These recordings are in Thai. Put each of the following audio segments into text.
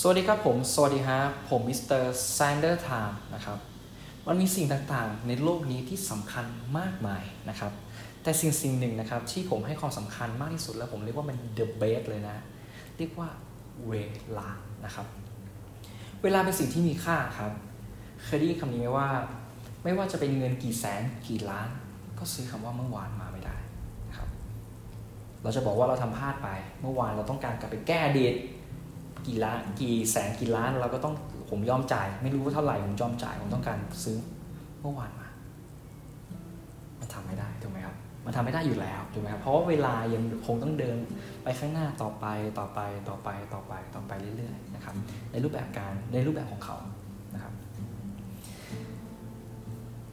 สวัสดีครับผม สวัสดีฮะผมมิสเตอร์แซนเดอร์ไทม์นะครับมันมีสิ่งต่างๆ ในโลกนี้ที่สำคัญมากมายนะครับ แต่สิ่งสิ่งหนึ่งนะครับ ที่ผมให้ความสำคัญมากที่สุดแล้วผมเรียกว่ามัน the best เลยนะ เรียกว่าเวลานะครับ เวลาเป็นสิ่งที่มีค่าครับ เคยได้ยินคำนี้ไหมว่า ไม่ว่าจะเป็นเงินกี่แสนกี่ล้าน ก็ซื้อคำว่าเมื่อวานมาไม่ได้นะครับ เราจะบอกว่าเราทำพลาดไป เมื่อวานเราต้องการกลับไปแก้อดีต กี่ล้านกี่แสนกี่ล้านเราก็ต้องผมยอมจ่าย ไม่รู้ว่าเท่าไหร่ผมยอมจ่ายผมต้องการซื้อเมื่อวานมา มันทำไม่ได้ถูกไหมครับ มันทำไม่ได้อยู่แล้วถูกไหมครับเพราะว่าเวลายังคงต้องเดินไปข้างหน้าต่อไปต่อไปต่อไปต่อไปต่อไปเรื่อยๆนะครับ ในรูปแบบการในรูปแบบของเขานะครับ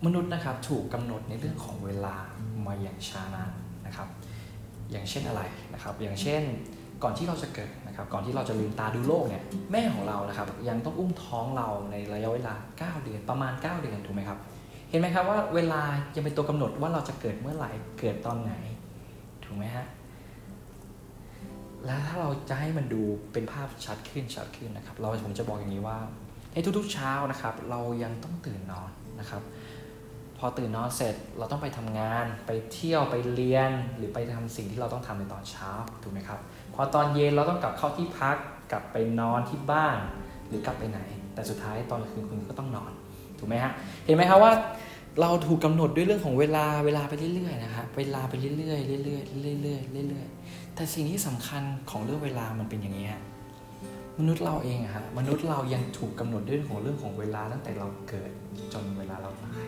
มนุษย์นะครับถูกกำหนดในเรื่องของเวลามาอย่างช้านานนะครับ อย่างเช่นอะไรนะครับ อย่างเช่นก่อนที่เราจะเกิด นะครับก่อนที่เราจะลืมตาดูโลกเนี่ยแม่ของเรานะครับยังต้องอุ้มท้องเราในระยะเวลา 9 เดือนประมาณ 9 เดือนถูกไหมครับเห็นไหมครับว่าเวลายังเป็นตัวกำหนดว่าเราจะเกิดเมื่อไหร่เกิดตอนไหนถูกไหมฮะแล้วถ้าเราจะให้มันดูเป็นภาพชัดขึ้นชัดขึ้นนะครับ เราผมจะบอกอย่างนี้ว่าในทุกๆเช้านะครับ เรายังต้องตื่นนอนนะครับ พอตื่นนอนเสร็จเราต้องไปทำงาน ไปเที่ยวไปเรียน หรือไปทำสิ่งที่เราต้องทำในตอนเช้าถูกไหมครับ พอตอนเย็นเราต้องกลับเข้าที่พักกลับไปนอนที่บ้าน หรือกลับไปไหน แต่สุดท้ายตอนคืนคุณก็ต้องนอนถูกไหมฮะเห็นไหมครับว่าเราถูกกาหนดด้วยเรื่องของเวลาเวลาไปเรื่อยๆนะครับเวลาไปเรื่อยๆเรื่อยๆเรื่อยๆเรื่อยๆแต่สิ่งที่สำคัญของเรื่องเวลามันเป็นอย่างนี้ฮะมนุษย์เราเองอะฮะมนุษย์เรายังถูกกำหนดด้วยของเรื่องของเวลาตั้งแต่เราเกิดจนเวลาเราตาย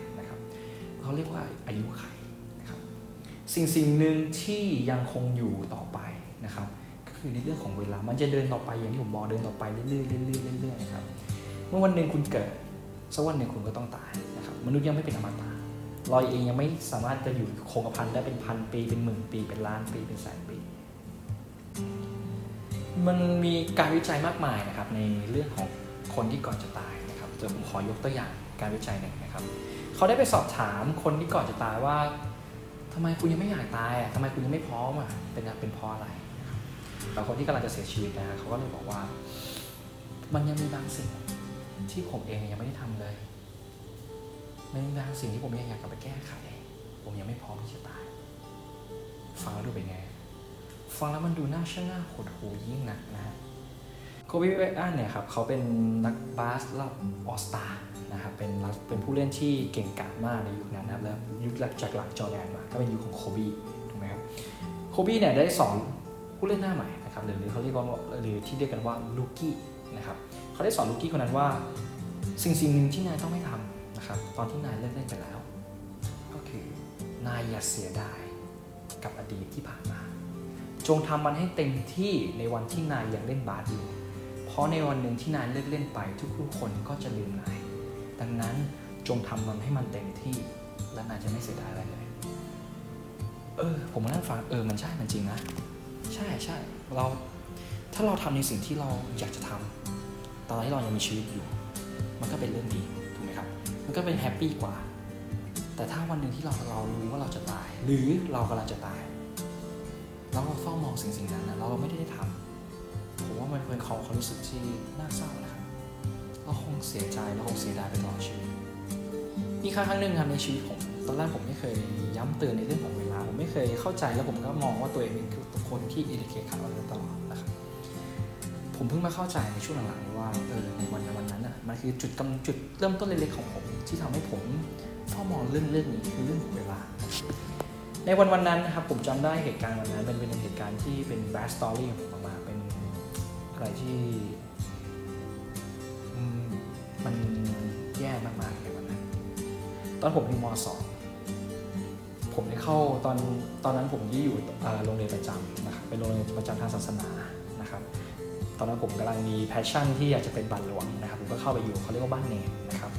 เขาเรียกว่าอายุไขนะครับสิ่งสิ่งหนึ่งที่ยังคงอยู่ต่อไปนะครับก็คือในเรื่องของเวลามันจะเดินต่อไปอย่างที่ผมบอกเดินต่อไปเรื่อยๆเรื่อยๆเรื่อยๆนะครับเมื่อวันหนึ่งคุณเกิดสักวันหนึ่งคุณก็ต้องตายนะครับมนุษย์ยังไม่เป็นอมตะเราเองยังไม่สามารถจะอยู่คงกระพันได้เป็นพันปีเป็นหมื่นปีเป็นล้านปีเป็นแสนปี มันมีการวิจัยมากมายนะครับในเรื่องของคนที่ก่อนจะตายนะครับจะผมขอยกตัวอย่างการวิจัยหนึ่งนะครับ เขาได้ไปสอบถามคนที่ก่อนจะตายว่าทำไมคุณยังไม่อยากตายอะทำไมคุณยังไม่พร้อมอะเป็นเป็นเพราะอะไรบแล้วคนที่กำลังจะเสียชีวิตนะเขาก็เลยบอกว่า มันยังมีบางสิ่งที่ผมเองยังไม่ได้ทำเลยมันมีบางสิ่งที่ผมยังอยากกลับไปแก้ไขผมยังไม่พร้อมที่จะตาย ฟังแล้วดูเป็นไง ฟังแล้วมันดูน่าช่างน่าหดหูยิ่งหนักนะฮะ โคบีเวอันเนี่ยครับเขาเป็นนักบาสระดับออสตานะครับเป็นเป็นผู้เล่นที่เก่งกาจมากในยุคนั้นนะครับแล้วยุคจากหลังจอแดนมาก็เป็นยุคของโคบีถูกไหมครับโคบีเนี่ยได้สอนผู้เล่นหน้าใหม่นะครับหรือเขาเรียกว่าหรือที่เรียกกันว่าลูกี้นะครับเขาได้สอนลูกี้คนนั้นว่าสิ่งสิ่งหนึ่งที่นายต้องไม่ทำนะครับตอนที่นายเลิกเล่นไปแล้ว ก็คือนายอย่าเสียดายกับอดีตที่ผ่านมา จงทำมันให้เต็มที่ในวันที่นายยังเล่นบาสอยู่ เพราะในวันหนึ่งที่นายเลิกเล่นไป ทุกๆคนก็จะลืมนาย ดังนั้นจงทำมันให้มันเต็มที่ และนายจะไม่เสียดายอะไรเลย เออ ผมมานั่งฟังเออมันใช่มันจริงนะ ใช่ใช่เราถ้าเราทำในสิ่งที่เราอยากจะทำตอนที่เรายังมีชีวิตอยู่ มันก็เป็นเรื่องดีถูกไหมครับ มันก็เป็น happy กว่า แต่ถ้าวันหนึ่งที่เราเรารู้ว่าเราจะตาย หรือเรากำลังจะตายแล้วเราเฝ้ามองสิ่งสิ่งนั้นนะเราไม่ได้ทำผมว่า มันเป็นเขาเขารู้สึกที่น่าเศร้านะครับเราคงเสียใจเราคงเสียดายไปตลอดชีวิตมีครั้งครั้งหนึ่งครับในชีวิตผมตอนแรกผมไม่เคยย้ำเตือนในเรื่องของเวลา ผมไม่เคยเข้าใจแล้วผมก็มองว่าตัวเองเป็นคนที่อิเลเคขาดมาตลอดนะครับผมเพิ่งมาเข้าใจในช่วงหลังๆว่าเออในวันในวันนั้นอะมันคือจุดกำจุดเริ่มต้นเล็กๆของผม ที่ทำให้ผมเฝ้ามองเรื่องเรื่องนี้คือเรื่องของเวลา ในวันวันนั้นนะครับผมจำได้เหตุการณ์วันนั้นเป็นเป็นเหตุการณ์ที่เป็นแบ d สตอรี่ของผมมากๆเอะไรที่มันแย่มากๆในวันนั้น ตอนผมอยู่ม .2 ผมได้เข้าตอนตอนนั้นผมที่อยู่โรงเรียนประจำนะครับเป็นโรงเรียนประจำทางศาสนานะครับ ตอนนั้นผมกำลังมีแพชชั่นที่อยากจะเป็นบัลหลวงนะครับ ผมก็เข้าไปอยู่เขาเรียกว่าบ้านเนรนะครับ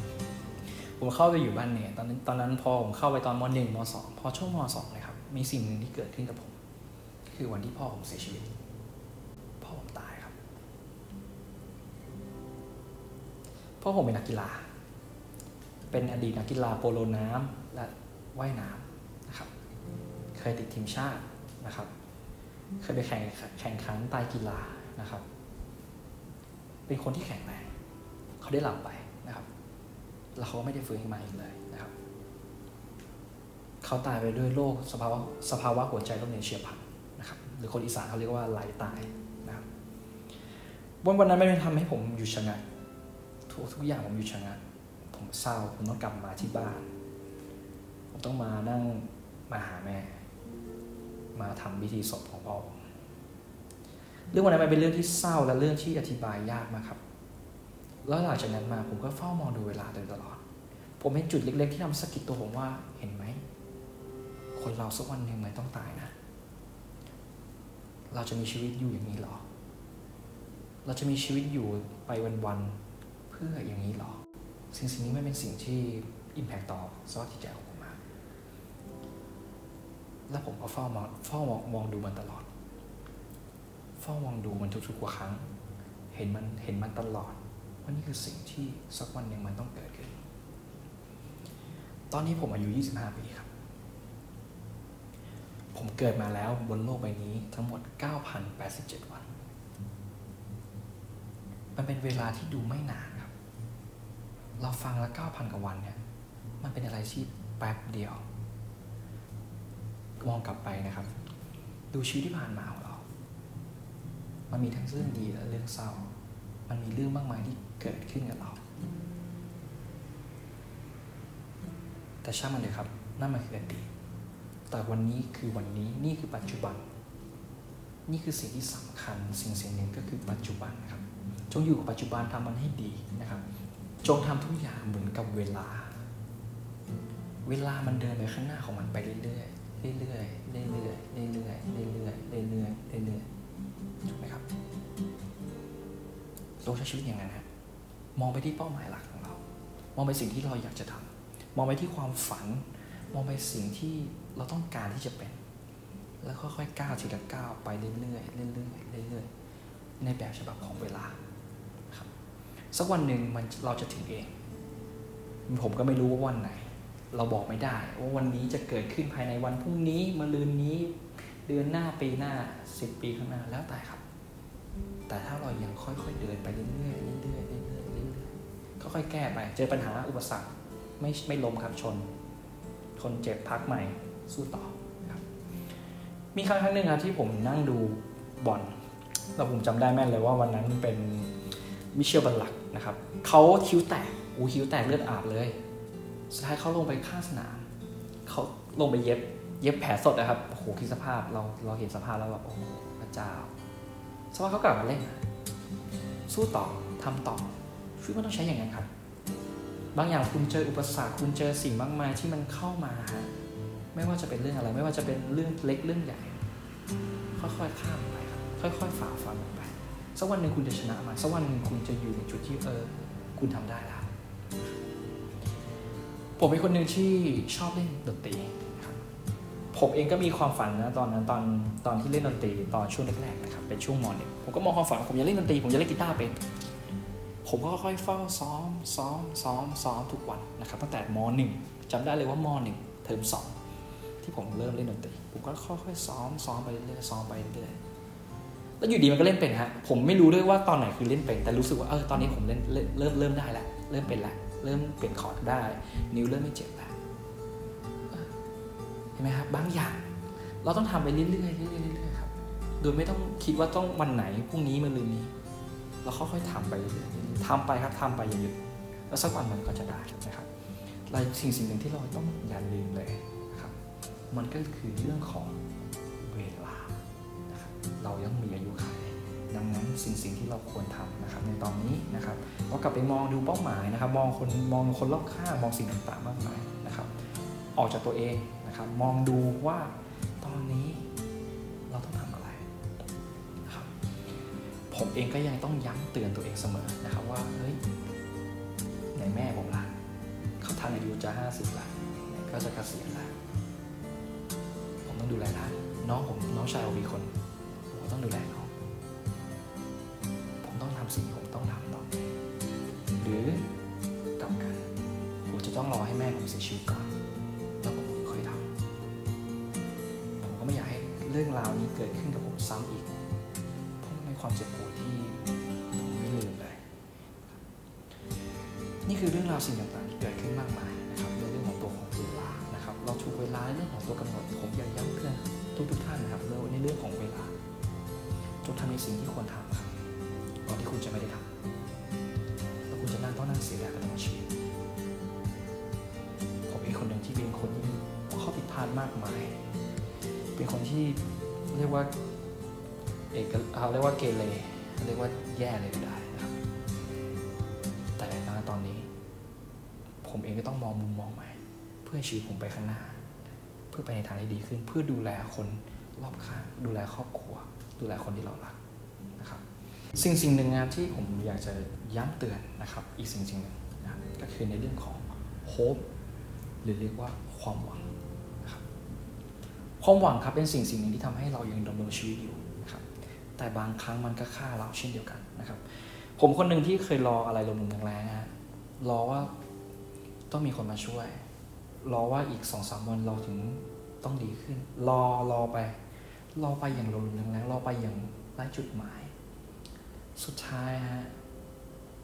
ผมเข้าไปอยู่บ้านเนรตอนนั้นตอนนั้นพอผมเข้าไปตอนม .1 ม .2 พอช่วงม .2 นะครับมีสิ่งหนึ่งที่เกิดขึ้นกับผม คือวันที่พ่อผมเสียชีวิต พ่อผมเป็นนักกีฬา เป็นอดีตนักกีฬาโปโลน้ำและว่ายน้ำนะครับ เคยติดทีมชาตินะครับ เคยไปแข่งแข่งขันไตกีฬานะครับ เป็นคนที่แข็งแรงเขาได้หลับไปนะครับ แล้วเขาก็ไม่ได้ฟื้นขึ้นมาอีกเลยนะครับ เขาตายไปด้วยโรคสภาวะสภาวะหัวใจล้มเหลวเฉียบพลันนะครับ หรือคนอีสานเขาเรียกว่าไหลตายนะครับวันวันนั้นไม่ได้ทำให้ผมอยู่ชะงัก ทุกทุกอย่างผมอยู่ชะงักผมเศร้าผมต้องกลับมาที่บ้าน ผมต้องมานั่งมาหาแม่ มาทำพิธีศพของพ่อผมเรื่องวันนั้นมันเป็นเรื่องที่เศร้าและเรื่องที่อธิบายยากมากครับ แล้วหลังจากนั้นมาผมก็เฝ้ามองดูเวลาโดยตลอด ผมเห็นจุดเล็ก ๆ ที่ทำสะกิดตัวผมว่าเห็นไหม คนเราสักวันหนึ่งมันต้องตายนะ เราจะมีชีวิตอยู่อย่างนี้หรอ เราจะมีชีวิตอยู่ไปวันๆ เพื่ออย่างนี้หรอ สิ่งสิ่งนี้ไม่เป็นสิ่งที่อิมแพคต่อสภาพจิตใจของผมมาก แล้วผมก็เฝ้ามองเฝ้ามองมองดูมันตลอด เฝ้ามองดูมันทุกๆกว่าครั้ง เห็นมันเห็นมันตลอดว่านี่คือสิ่งที่สักวันหนึ่งมันต้องเกิดขึ้น ตอนนี้ผมอายุ 25 ปีครับ ผมเกิดมาแล้วบนโลกใบนี้ทั้งหมด 9,087 วัน มันเป็นเวลาที่ดูไม่นาน เราฟังแล้ว9,000กว่าวันเนี่ย มันเป็นอะไรที่แป๊บเดียว มองกลับไปนะครับ ดูชีวิตที่ผ่านมาของเรา มันมีทั้งเรื่องดีและเรื่องเศร้า มันมีเรื่องมากมายที่เกิดขึ้นกับเรา แต่ช่างมันเลยครับ นั่นมันคืออดีตแต่วันนี้คือวันนี้ นี่คือปัจจุบัน นี่คือสิ่งที่สำคัญ สิ่งสิ่งหนึ่งก็คือปัจจุบันนะครับ จงอยู่กับปัจจุบันทำมันให้ดีนะครับ จงทำทุกอย่างเหมือนกับเวลา เวลามันเดินไปข้างหน้าของมันไปเรื่อยๆ เรื่อยๆ เรื่อยๆ เรื่อยๆ เรื่อยๆ เรื่อยๆ เรื่อยๆ ถูกไหมครับเราใช้ชีวิตอย่างนั้นฮะมองไปที่เป้าหมายหลักของเรา มองไปสิ่งที่เราอยากจะทำมองไปที่ความฝัน มองไปสิ่งที่เราต้องการที่จะเป็น แล้วค่อยๆ ก้าวทีละก้าวไปเรื่อยๆ เรื่อยๆ เรื่อยๆ ในแบบฉบับของเวลา สักวันหนึ่งมันเราจะถึงเอง ผมก็ไม่รู้ว่าวันไหน เราบอกไม่ได้ ว่าวันนี้จะเกิดขึ้นภายในวันพรุ่งนี้มะรืนนี้ เดือนหน้าปีหน้าสิบปีข้างหน้าแล้วแต่ครับ แต่ถ้าเรายังค่อยๆเดินไปเรื่อยๆเรื่อยๆเรื่อยๆเรื่อยๆค่อยๆแก้ไป เจอปัญหาอุปสรรคไม่ไม่ล้มครับชนทนเจ็บพักใหม่สู้ต่อครับ มีครั้งครั้งหนึ่งครับที่ผมนั่งดูบอลแล้วผมจำได้แม่นเลยว่าวันนั้นเป็นมิเชลบัลลัก นะครับเขาคิ้วแตกอูคิ้วแตกเลือดอาบเลย สุดท้ายเขาลงไปข้างสนามเขาลงไปเย็บเย็บแผลสดนะครับโอ้โหคิดสภาพเราเราเห็นสภาพแล้วแบบโอ้โหพระเจ้าสภาพเขากลับมาเล่นสู้ต่อทำต่อชีวิตมันต้องใช้อย่างนั้นครับ บางอย่างคุณเจออุปสรรคคุณเจอสิ่งมากมายที่มันเข้ามา ไม่ว่าจะเป็นเรื่องอะไร ไม่ว่าจะเป็นเรื่องเล็กเรื่องใหญ่ ค่อยๆข้ามไปครับค่อยๆฝ่าฟันไป สักวันหนึ่งคุณจะชนะมันสักวันหนึ่งคุณจะอยู่ในจุดที่เออคุณทำได้แล้วผมเป็นคนหนึ่งที่ชอบเล่นดนตรีครับผมเองก็มีความฝันนะตอนนั้นตอนตอนที่เล่นดนตรีตอนช่วงแรกๆนะครับเป็นช่วงมหนึ่งผมก็มองความฝันผมอยากเล่นดนตรีผมอยากเล่นกีตาร์เป็นผมก็ค่อยๆเฝ้าซ้อมซ้อมซ้อมซ้อมทุกวันนะครับตั้งแต่มหนึ่งจำได้เลยว่ามหนึ่งเทอมสองที่ผมเริ่มเล่นดนตรีผมก็ค่อยๆซ้อมซ้อมไปเรื่อยๆซ้อมไปเรื่อยๆ แล้วอยู่ดีมันก็เล่นเป็นฮะผมไม่รู้ด้วยว่าตอนไหนคือเล่นเป็น แต่รู้สึกว่าเออตอนนี้ผมเล่นเริ่มเริ่มได้แล้วเริ่มเป็นแล้วเริ่มเปลี่ยนคอร์ดได้ นิ้วเริ่มไม่เจ็บแล้วเห็นไหมครับบางอย่าง เราต้องทำไปเรื่อยๆเรื่อยๆเรื่อยๆครับ โดยไม่ต้องคิดว่าต้องวันไหนพรุ่งนี้มะรืนนี้ เราค่อยๆทำไปเรื่อยๆทำไปครับทำไปอย่าหยุดแล้วสักวันมันก็จะได้นะครับและสิ่งสิ่งหนึ่งที่เราต้องอย่าลืมเลยนะครับ มันก็คือเรื่องของ เรายังมีอายุขัยดังนั้นสิ่งสิ่งที่เราควรทำนะครับในตอนนี้นะครับเรากลับไปมองดูเป้าหมายนะครับ มองคนมองคนรอบข้างมองสิ่งต่างๆมากมายนะครับ ออกจากตัวเองนะครับ มองดูว่าตอนนี้เราต้องทำอะไรนะครับ ผมเองก็ยังต้องย้ำเตือนตัวเองเสมอนะครับว่าเฮ้ยไหนแม่ผมล่ะเขาทันอายุจะห้าสิบละก็จะเกษียณละผมต้องดูแลท่านน้องผมน้องชายผมอีคน ดูแลเขาผมต้องทำสิ่งที่ผมต้องทำต่อหรือกลับกันผมจะต้องรอให้แม่ผมเสียชีวิตก่อนแล้วผมค่อยทำผมก็ไม่อยากให้เรื่องราวนี้เกิดขึ้นกับผมซ้ำอีกเพราะมันเป็นความเจ็บปวดที่ผมไม่ลืมเลยนี่คือเรื่องราวสิ่งต่างๆที่เกิดขึ้นมากมายนะครับในเรื่องของตัวของเวลานะครับ เราถูกเวลาเรื่องของตัวกำหนดผมยากย้ำเตือนทุกๆท่านนะครับในเรื่องของเวลา จงทำในสิ่งที่ควรทำครับก่อนที่คุณจะไม่ได้ทำแล้วคุณจะนั่งต้องนั่งเสียดายไปตลอดชีวิตผมเป็นคนหนึ่งที่เป็นคนที่ข้อผิดพลาดมากมาย เป็นคนที่เรียกว่าเอกเอาเรียกว่าเกเรเรียกว่าแย่เลยก็ได้นะครับ แต่ณตอนนี้ ผมเองก็ต้องมองมุมมองใหม่ เพื่อชีวิตผมไปข้างหน้า เพื่อไปในทางที่ดีขึ้น เพื่อดูแลคน รอบข้างดูแลครอบครัว ดูแลคนที่เรารักนะครับ สิ่งสิ่งหนึ่งงานที่ผมอยากจะย้ำเตือนนะครับ อีกสิ่งสิ่งหนึ่งนะก็คือในเรื่องของ hope หรือเรียกว่าความหวังนะครับความหวังครับเป็นสิ่งสิ่งหนึ่งที่ทำให้เรายังดำรงชีวิตอยู่นะครับแต่บางครั้งมันก็ฆ่าเราเช่นเดียวกันนะครับ ผมคนหนึ่งที่เคยรออะไรลมๆแรงๆฮะรอว่าต้องมีคนมาช่วย รอว่าอีกสองสามวันเราถึง ต้องดีขึ้น รอรอไป รอไปอย่างลมๆแรงๆรอไปอย่างไร้จุดหมาย สุดท้ายฮะ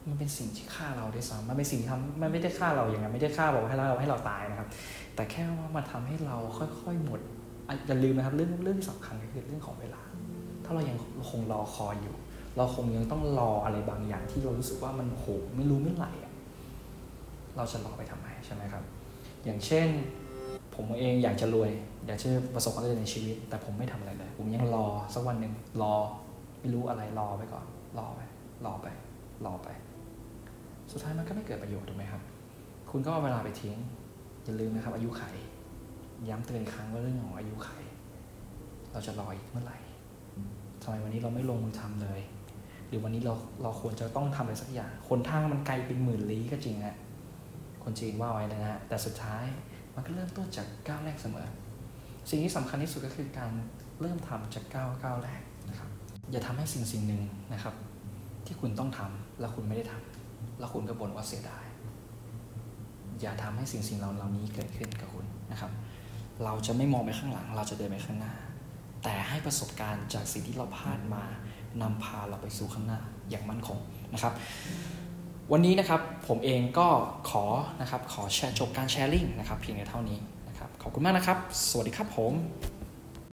มันเป็นสิ่งที่ฆ่าเราด้วยซ้ำมันเป็นสิ่งที่ทำมันไม่ได้ฆ่าเราอย่างนั้นไม่ได้ฆ่าบอกให้เราให้เราตายนะครับ แต่แค่ว่ามันทำให้เราค่อยๆหมดอะอย่าลืมนะครับเรื่องเรื่องที่สำคัญก็คือเรื่องของเวลา ถ้าเรายังคงรอคอยอยู่ เราคงยังต้องรออะไรบางอย่างที่เรารู้สึกว่ามันโหไม่รู้ไม่ไหลอะเราจะรอไปทำไมใช่ไหมครับ อย่างเช่น ผมเองอยากจะรวย อยากจะประสบความสำเร็จในชีวิต แต่ผมไม่ทำอะไรเลย ผมยังรอสักวันหนึ่งรอไม่รู้อะไรรอไปก่อน รอไป รอไป รอไป สุดท้ายมันก็ไม่เกิดประโยชน์ถูกไหมครับ คุณก็เอาเวลาไปทิ้ง อย่าลืมนะครับ อายุไข ย้ำเตือนอีกครั้งว่าเรื่องของอายุไข เราจะรออีกเมื่อไหร่ทำไมวันนี้เราไม่ลงมือทำเลย หรือวันนี้เราเราควรจะต้องทำอะไรสักอย่างคนทางมันไกลเป็นหมื่นลี้ก็จริงฮะคนจีนว่าไว้นะฮะแต่สุดท้าย มันก็เริ่มต้นจากก้าวแรกเสมอ สิ่งที่สำคัญที่สุดก็คือการเริ่มทำจากก้าวก้าวแรกนะครับ อย่าทำให้สิ่งสิ่งหนึ่งนะครับ ที่คุณต้องทำแล้วคุณไม่ได้ทำแล้วคุณก็บ่นว่าเสียดาย อย่าทำให้สิ่งสิ่งเหล่านี้เกิดขึ้นกับคุณนะครับ เราจะไม่มองไปข้างหลัง เราจะเดินไปข้างหน้า แต่ให้ประสบการณ์จากสิ่งที่เราผ่านมานำพาเราไปสู่ข้างหน้าอย่างมั่นคงนะครับ วันนี้นะครับผมเองก็ขอนะครับขอแชร์จบการแชร์ลิงนะครับเพียงเท่านี้นะครับขอบคุณมากนะครับ สวัสดีครับผม